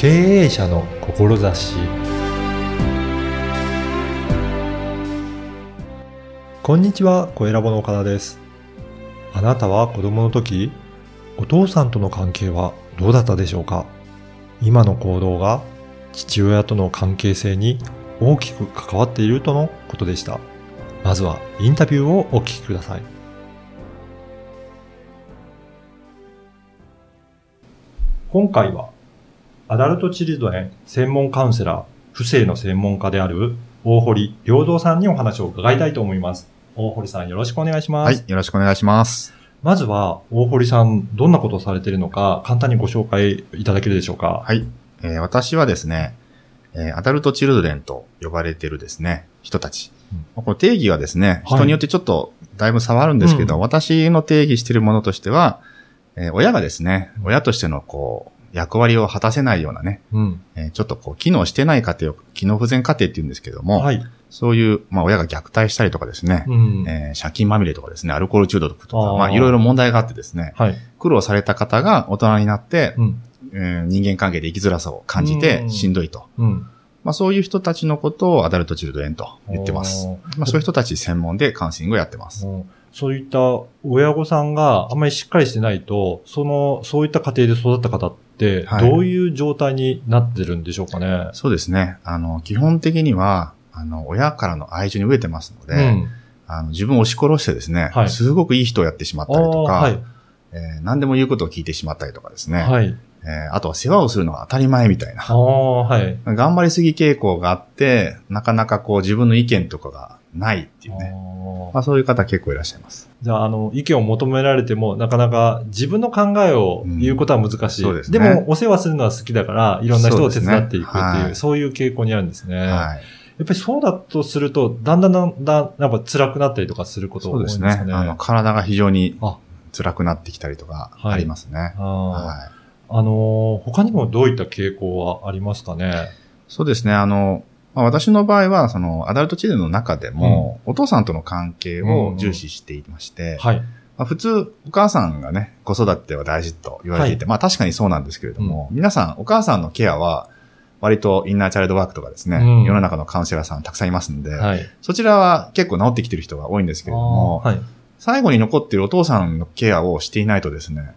経営者の志こんにちは、小ラボの岡田です。あなたは子供の時、お父さんとの関係はどうだったでしょうか？今の行動が父親との関係性に大きく関わっているとのことでした。まずはインタビューをお聞きください。今回はアダルトチルドレン専門カウンセラー、不正の専門家である大堀良道さんにお話を伺いたいと思います。大堀さんよろしくお願いします。はい、よろしくお願いします。まずは、大堀さん、どんなことをされているのか、簡単にご紹介いただけるでしょうか。はい、えー私はですね、えーアダルトチルドレンと呼ばれているですね、人たち。この定義はですね、はい人によってちょっとだいぶ差はあるんですけど、うん私の定義しているものとしては、えー親がですね、親としてのこう、役割を果たせないようなね、うん。えーちょっとこう、機能してない家庭を、機能不全家庭って言うんですけども、はい。そういう、まあ親が虐待したりとかですね、うん。えー借金まみれとかですね、アルコール中毒とか、あーまあいろいろ問題があってですね、はい。苦労された方が大人になって、うん。えー人間関係で生きづらさを感じてうんしんどいと。うん。まあそういう人たちのことをアダルトチルドレンと言ってます。まあそういう人たち専門でカウンセリングをやってます。うんそういった親御さんがあんまりしっかりしてないと、その、そういった家庭で育った方っどういう状態になってるんでしょうかね？そうですね。あの、基本的には、あの、親からの愛情に飢えてますので、うん。あの自分を押し殺してですね、はいすごくいい人をやってしまったりとか、はい。えー何でも言うことを聞いてしまったりとかですね、はい。えーあとは世話をするのが当たり前みたいなあ、あ、はい。頑張りすぎ傾向があって、なかなかこう自分の意見とかがないっていうね。あーまあそういう方結構いらっしゃいます。じゃあ、あの、意見を求められても、なかなか自分の考えを言うことは難しい。うんそうですねも、お世話するのは好きだから、いろんな人を手伝っていくっていう、そうねはいそういう傾向にあるんですね。はい。やっぱりそうだとすると、だんだんだんだん、なんか辛くなったりとかすることがそう多いんですかね。ですね。あの、体が非常にあ辛くなってきたりとかはいありますね。はい。あのー他にもどういった傾向はありますかね？そうですね。あの、まあ、私の場合は、その、アダルトチルの中でも、お父さんとの関係を重視していまして、はい。まあ、普通、お母さんがね、子育ては大事と言われていて、まあ確かにそうなんですけれども、皆さん、お母さんのケアは、割とインナーチャイルドワークとかですね、うん世の中のカウンセラーさんたくさんいますんで、はい。そちらは結構治ってきてる人が多いんですけれども、はい。最後に残っているお父さんのケアをしていないとですね、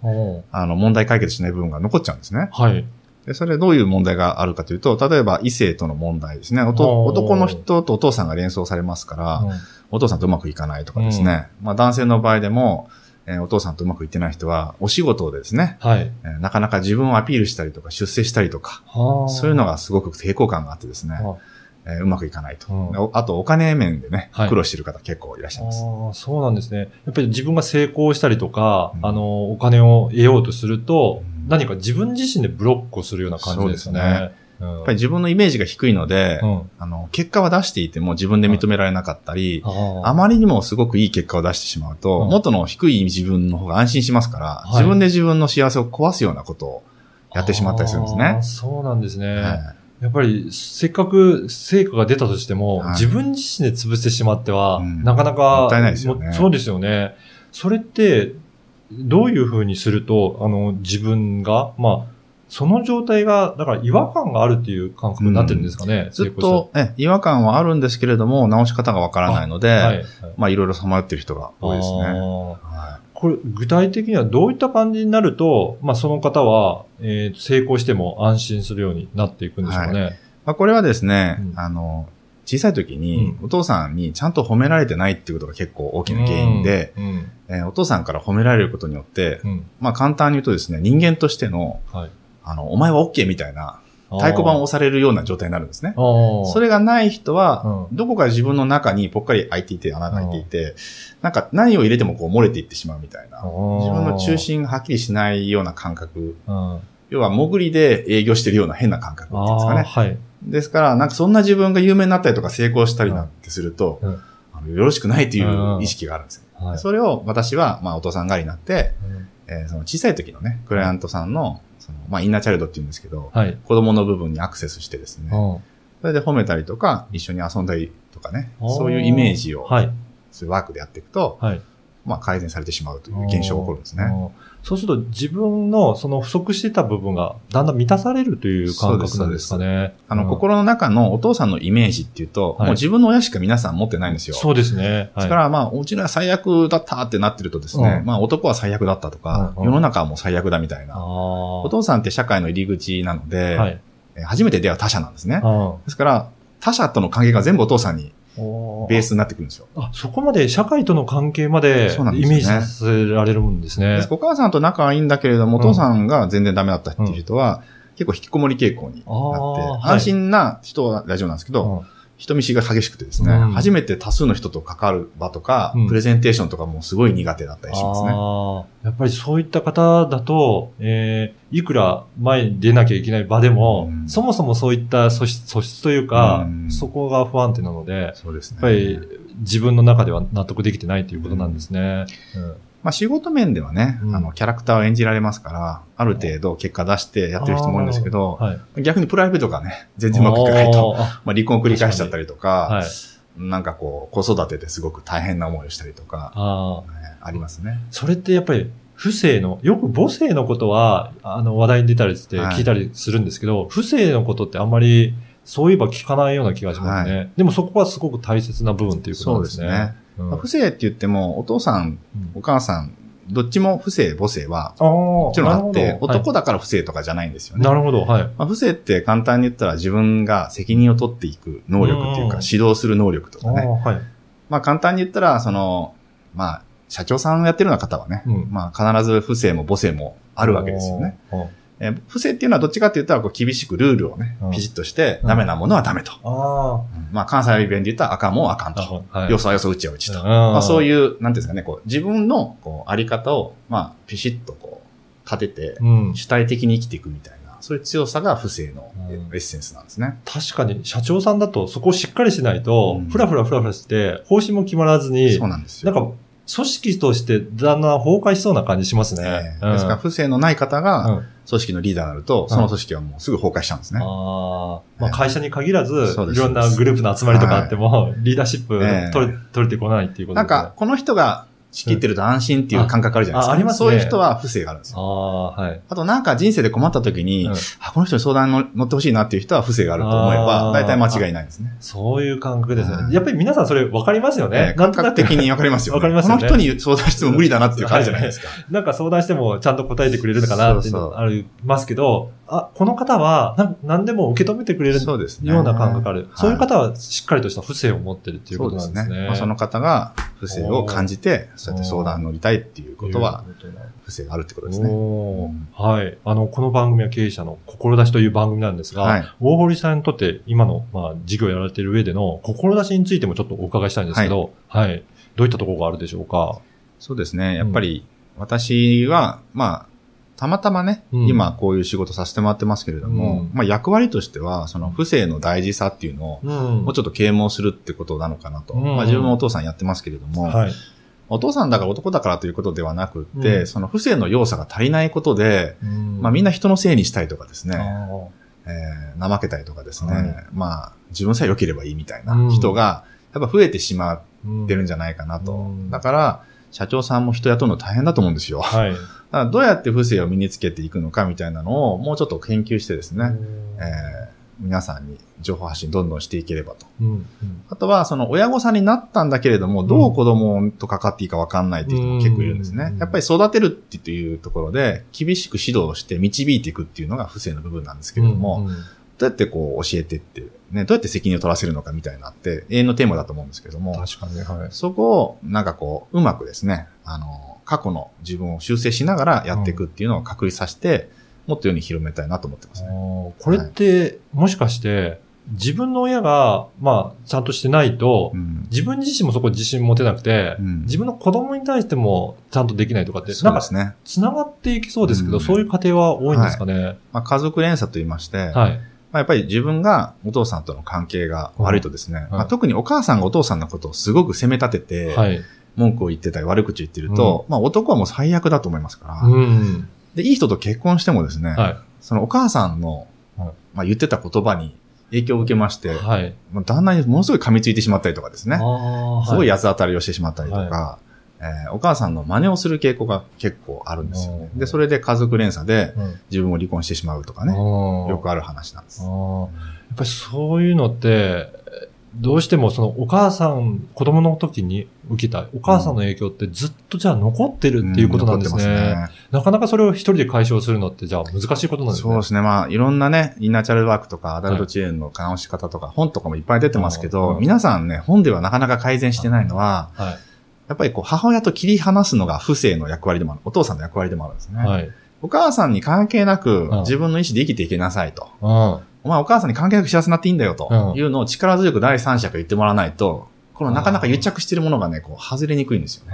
あの、問題解決しない部分が残っちゃうんですね。はい。で、それどういう問題があるかというと、例えば異性との問題ですね。男の人とお父さんが連想されますから、うんお父さんとうまくいかないとかですね。まあ男性の場合でも、えーお父さんとうまくいってない人は、お仕事でですね、はい。えーなかなか自分をアピールしたりとか、出世したりとか、はあそういうのがすごく抵抗感があってですね、あえーうまくいかないと。うんおあと、お金面でね、はい苦労している方結構いらっしゃいます。ああ、そうなんですね。やっぱり自分が成功したりとか、うんあの、お金を得ようとすると、うん何か自分自身でブロックをするような感じですね。そうですね。ややっぱり自分のイメージが低いので、うん。あの、結果は出していても自分で認められなかったり、ああまりにもすごくいい結果を出してしまうと、うん元の低い自分の方が安心しますから、はい自分で自分の幸せを壊すようなことをやってしまったりするんですね。そうなんですね。はいやっぱり、せっかく成果が出たとしても、はい。自分自身で潰してしまっては、うん。なかなか、もったいないですよね。もそうですよね。それって、どういうふうにすると、あの、自分が、まあ、その状態が、だから違和感があるっていう感覚になってるんですかね、ずっと、え、違和感はあるんですけれども、直し方がわからないので、成功して、はい。まあいろいろさまよってる人が多いですね。これ、具体的にはどういった感じになると、まあ、その方は、えー成功しても安心するようになっていくんでしょうかね。まあ、これはですね、うん。あの、小さい時にお父さんにちゃんと褒められてないっていうことが結構大きな原因で、うん、うん。えーお父さんから褒められることによって、うん。まあ簡単に言うとですね、人間としての、はい。あの、お前は OK みたいな太鼓判を押されるような状態になるんですね。そそれがない人は、うどこか自分の中にぽっかり開いていて、穴が開いていて、なんか何を入れてもこう漏れていってしまうみたいな。自分の中心がはっきりしないような感覚。うん、要は潜りで営業してるような変な感覚っていうんですかね。はい。ですから、なんかそんな自分が有名になったりとか成功したりなんてすると、うんあのよろしくないという意識があるんですよ。はいそれを私は、まあお父さん代わりになって、うんえーその小さい時のね、クライアントさんの、そのまあインナーチャイルドって言うんですけど、はい。子供の部分にアクセスしてですね、うんそれで褒めたりとか、一緒に遊んだりとかね、そういうイメージを、はい。そういうワークでやっていくと、はい。まあ改善されてしまうという現象が起こるんですね。うんそうすると自分のその不足してた部分がだんだん満たされるという感覚なんですかね。あの、うん心の中のお父さんのイメージっていうと、はいもう自分の親しか皆さん持ってないんですよ。そうですね。ですから、まあ、うちのは最悪だったってなってるとですね、うんまあ、男は最悪だったとか、うんうん世の中はもう最悪だみたいな。あお父さんって社会の入り口なので、はい。えー初めて出会う他者なんですね。あですから、他者との関係が全部お父さんにーベースになってくるんですよ。あ、そこまで社会との関係までイメージさせられるんですね。です。お母さんと仲はいいんだけれども、うん。お父さんが全然ダメだったっていう人は、結構引きこもり傾向になって、安心な人は大丈夫なんですけど、うん人見知りが激しくてですね、うん初めて多数の人と関わる場とか、うんプレゼンテーションとかもすごい苦手だったりしますね。やっぱりそういった方だと、えー、いくら前に出なきゃいけない場でも、うんそもそもそういった素質素質というか、うんそこが不安定なので、やそうですね。っぱり自分の中では納得できてないということなんですね。うんまあ仕事面ではね、うんあの、キャラクターを演じられますから、ある程度結果出してやってる人も多いんですけど、はい。逆にプライベートがね、全然うまくいかないと、まあ離婚を繰り返しちゃったりとか、はい。なんかこう、子育てですごく大変な思いをしたりとか、ああ。ねありますね。それってやっぱり、不正の、よく母性のことは、あの、話題に出たりしてはい聞いたりするんですけど、不正のことってあんまり、そういえば聞かないような気がしますね。でもそこはすごく大切な部分っていうことなんですね。そうですねうんまあ不正って言っても、お父さん、うんお母さん、どっちも不正、母性は、もちろんあって、男だから不正とかじゃないんですよね。はいなるほど、はい。まあ、不正って簡単に言ったら自分が責任を取っていく能力っていうか、うん指導する能力とかね。はい。まあ簡単に言ったら、その、まあ、社長さんをやってるような方はね、うんまあ必ず不正も母性もあるわけですよね。えー不正っていうのはどっちかって言ったらこう厳しくルールをねうん、ピシッとして、うんダメなものはダメと。あまあ関西弁で言ったら赤も赤んあ、と。はい。よそはよそ、うちはうちと。うんまあそういう、なんていうんですかね、こう自分のこうあり方を、まあピシッとこう立てて、うん。主体的に生きていくみたいな、そういう強さが不正のうんエッセンスなんですね。確かに、社長さんだとそこをしっかりしないとうん、ふらふらふらふらして、方針も決まらずに、そうなんですよ。なんか、組織としてだんだん崩壊しそうな感じしますね。うん。ええですから、不正のない方うがん。組織のリーダーになると、その組織はもうすぐ崩壊しちゃうんですね。ああ、まあええ。会社に限らず、いろんなグループの集まりとかあっても、リーダーシップええ。取れ、取れてこないっていうことですね。なんか、この人が仕切ってると安心っていう感覚あるじゃないですか。あありますねそういう人は不正があるんですあよ。あ、はい。あとなんか人生で困った時に、うんあこの人に相談に乗ってほしいなっていう人は不正があると思えあば、ー大体間違いないですね。そういう感覚ですねう。んやっぱり皆さんそれ分かりますよね。感覚的にわかりますよ、ね。わかりますよねこの人に相談しても無理だなっていう感じじゃないですか。なんか相談してもちゃんと答えてくれるのかなっていうのありますけど、あ、この方はなん何でも受け止めてくれる。ような感覚ある。そういうはい方はしっかりとした不正を持ってるっていうことなんですね。まあ、その方が不正を感じて、そうやって相談に乗りたいっていうことは、不正があるってことですね。はい。あの、この番組は経営者の志という番組なんですが、はい大堀さんにとって今の、まあ、事業をやられている上での志についてもちょっとお伺いしたいんですけど、はい。どういったところがあるでしょうか？そうですね。やっぱり、私は、まあ、たまたまね、うん。今こういう仕事させてもらってますけれども、うん。まあ役割としては、その不正の大事さっていうのを、うん。もうちょっと啓蒙するってことなのかなと。うん。まあ自分もお父さんやってますけれども、はい。お父さんだから男だからということではなくって、うん。その不正の要素が足りないことで、まあみんなな人のせいにしたいとかですね、あえー怠けたりとかですね、はい。まあ自分さえ良ければいいみたいなうん。人が、やっぱ増えてしまーってるんじゃないかなと。うん。だから、社長さんも人雇うの大変だと思うんですよ。はい。だからどうやって不正を身につけていくのかみたいなのをもうちょっと研究してですね、えー皆さんに情報発信どんどんしていければと。うんうんあとは、その親御さんになったんだけれども、どう子供と関わっていいか分かんないっていう人も結構いるんですね。うんやっぱり育てるっていうところで、厳しく指導して導いていくっていうのが不正の部分なんですけれども、うんうんどうやってこう教えてって、ね、どうやって責任を取らせるのかみたいなって永遠のテーマだと思うんですけども、確かに、はい。そこをなんかこう、うまくですね、あの、過去の自分を修正しながらやっていくっていうのを確立させて、もっと世に広めたいなと思ってますあね。ーこれって、もしかして、自分の親が、まあ、ちゃんとしてないと、うん自分自身もそこに自信持てなくて、うん自分の子供に対してもちゃんとできないとかって、そうんですね。繋がっていきそうですけど、うんそういう家庭は多いんですかね？まあ、家族連鎖と言いまして、はい。まあ、やっぱり自分がお父さんとの関係が悪いとですね、まあ、特にお母さんがお父さんのことをすごく責め立てて、はい。文句を言ってたり悪口言ってると、まあ男はもう最悪だと思いますから、うん。で、いい人と結婚してもですね、はい。そのお母さんの、はい。まあ言ってた言葉に影響を受けまして、はい。まあ旦那にものすごい噛みついてしまったりとかですね、すごいや八つ当たりをしてしまったりとか、ええーお母さんの真似をする傾向が結構あるんですよね。うんで、それで家族連鎖でうん自分を離婚してしまうとかね、よよくある話なんです。やっぱりそういうのって、どうしてもそのお母さん、子供の時に受けたお母さんの影響ってずっとじゃあ残ってるっていうことなんですね。残ってますねなかなかそれを一人で解消するのってじゃあ難しいことなんですね。そうですね。まあ、いろんなね、インナーチャルワークとか、アダルトチェーンの直し方とか、本とかもいっぱい出てますけど、うん皆さんね、本ではなかなか改善してないのは、はい。やっぱりこう、母親と切り離すのが父性の役割でもある。お父さんの役割でもあるんですね。はい。お母さんに関係なくうん、自分の意思で生きていけなさいと。うん。お前お母さんに関係なく幸せになっていいんだよとうんいうのを力強く第三者が言ってもらわないと、このなかなか癒着してるものがね、こう、外れにくいんですよね。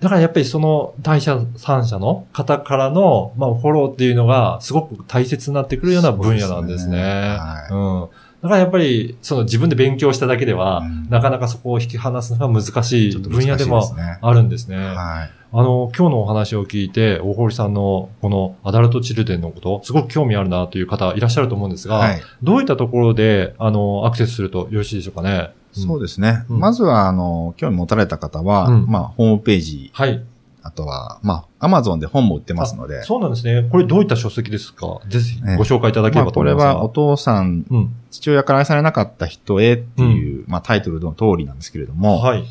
だからやっぱりその第三者の方からの、まあ、フォローっていうのがすごく大切になってくるような分野なんですね。すねはいうん。だからやっぱり、その自分で勉強しただけでは、うんなかなかそこを引き離すのが難しい分野でもすね。あるんですね。はい。あの、今日のお話を聞いて、大堀さんのこのアダルトチルデンのこと、すごく興味あるなという方いらっしゃると思うんですが、はい。どういったところで、あの、アクセスするとよろしいでしょうかね。そうですね。うんまずは、あの、興味持たれた方は、うんまあ、ホームページ、はい。あとは、まあ、アマゾンで本も売ってますので、そうなんですね。これどういった書籍ですか？ぜひええご紹介いただけれまあ、こればと思いますが。はお父さん、うん。父親から愛されなかった人へっていう、まあ、タイトルの通りなんですけれども、はい。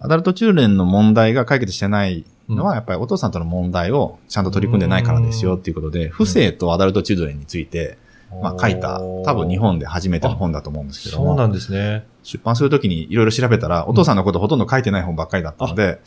アダルト中年の問題が解決してないのは、やっぱりお父さんとの問題をちゃんと取り組んでないからですよっていうことで、不正とアダルトチルドレンについて、まあ、書いた、多分日本で初めての本だと思うんですけども、そうなんですね。出版するときにいろいろ調べたら、お父さんのことほとんど書いてない本ばっかりだったので、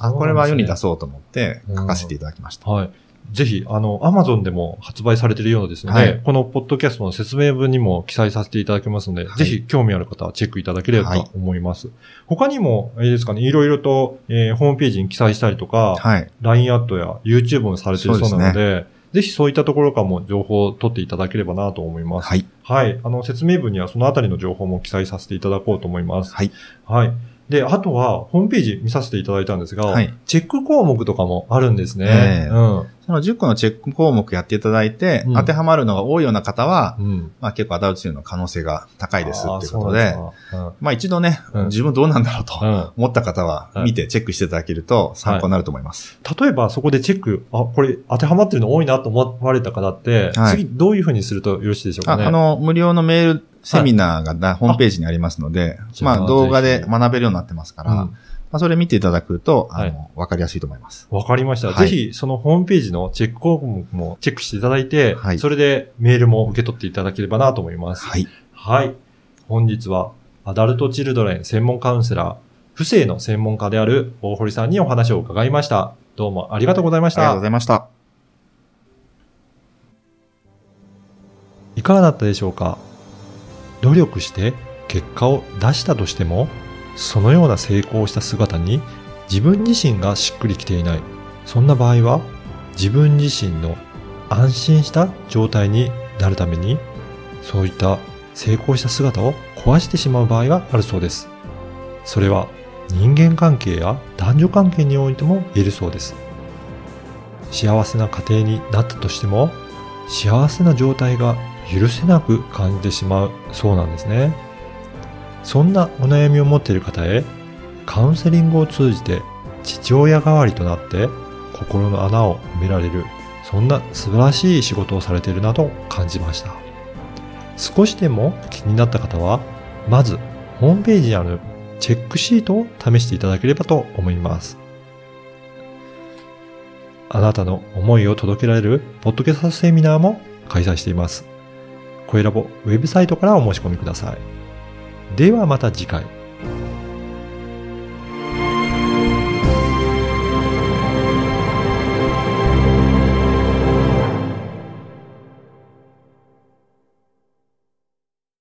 あ、これは世に出そうと思って書かせていただきました。はい。ぜひ、あの、アマゾンでも発売されているようですので、はいこのポッドキャストの説明文にも記載させていただきますので、はいぜひ興味ある方はチェックいただければと思います。他にも、あれですかね、いろいろと、えーホームページに記載したりとか、はい。LINE アットや YouTube もされているそうなのそで、ぜひそういったところからも情報を取っていただければなと思います。はい。はい。あの、説明文にはそのあたりの情報も記載させていただこうと思います。はい。はい。で、あとは、ホームページ見させていただいたんですが、はいチェック項目とかもあるんですね。ええうん。その10個のチェック項目やっていただいて、うん。当てはまるのが多いような方は、うん。まあ結構アダルトの可能性が高いですっていうことで、そうなんまあ一度ね、うん。自分どうなんだろうと。思った方ははい見てチェックしていただけると参考になると思います。例えばそこでチェック、あ、これ当てはまってるの多いなと思われた方って、はい。次どういうふうにするとよろしいでしょうかね？ああの、無料のメールセミナーがなホームページにありますので、まあ動画で学べるようになってますから、うんまあそれ見ていただくと、あはいの、わかりやすいと思います。わかりました。はいぜひ、そのホームページのチェック項目もチェックしていただいて、はいそれでメールも受け取っていただければなと思います。はい。はい。本日は、アダルトチルドレン専門カウンセラー、不正の専門家である大堀さんにお話を伺いました。どうもありがとうございましたありがとうご。ざいました。いかがだったでしょうか？努力して結果を出したとしても、そのような成功した姿に自分自身がしっくりきていない。そんな場合は、自分自身の安心した状態になるために、そういった成功した姿を壊してしまう場合があるそうです。それは人間関係や男女関係においても言えるそうです。幸せな家庭になったとしても、幸せな状態が許せなく感じてしまうそうなんですね。そんなお悩みを持っている方へ、カウンセリングを通じて父親代わりとなって心の穴を埋められる、そんな素晴らしい仕事をされているなと感じました。少しでも気になった方は、まずホームページにあるチェックシートを試していただければと思います。あなたの思いを届けられるポッドキャストセミナーも開催しています。声ラボウェブサイトからお申し込みください。ではまた次回。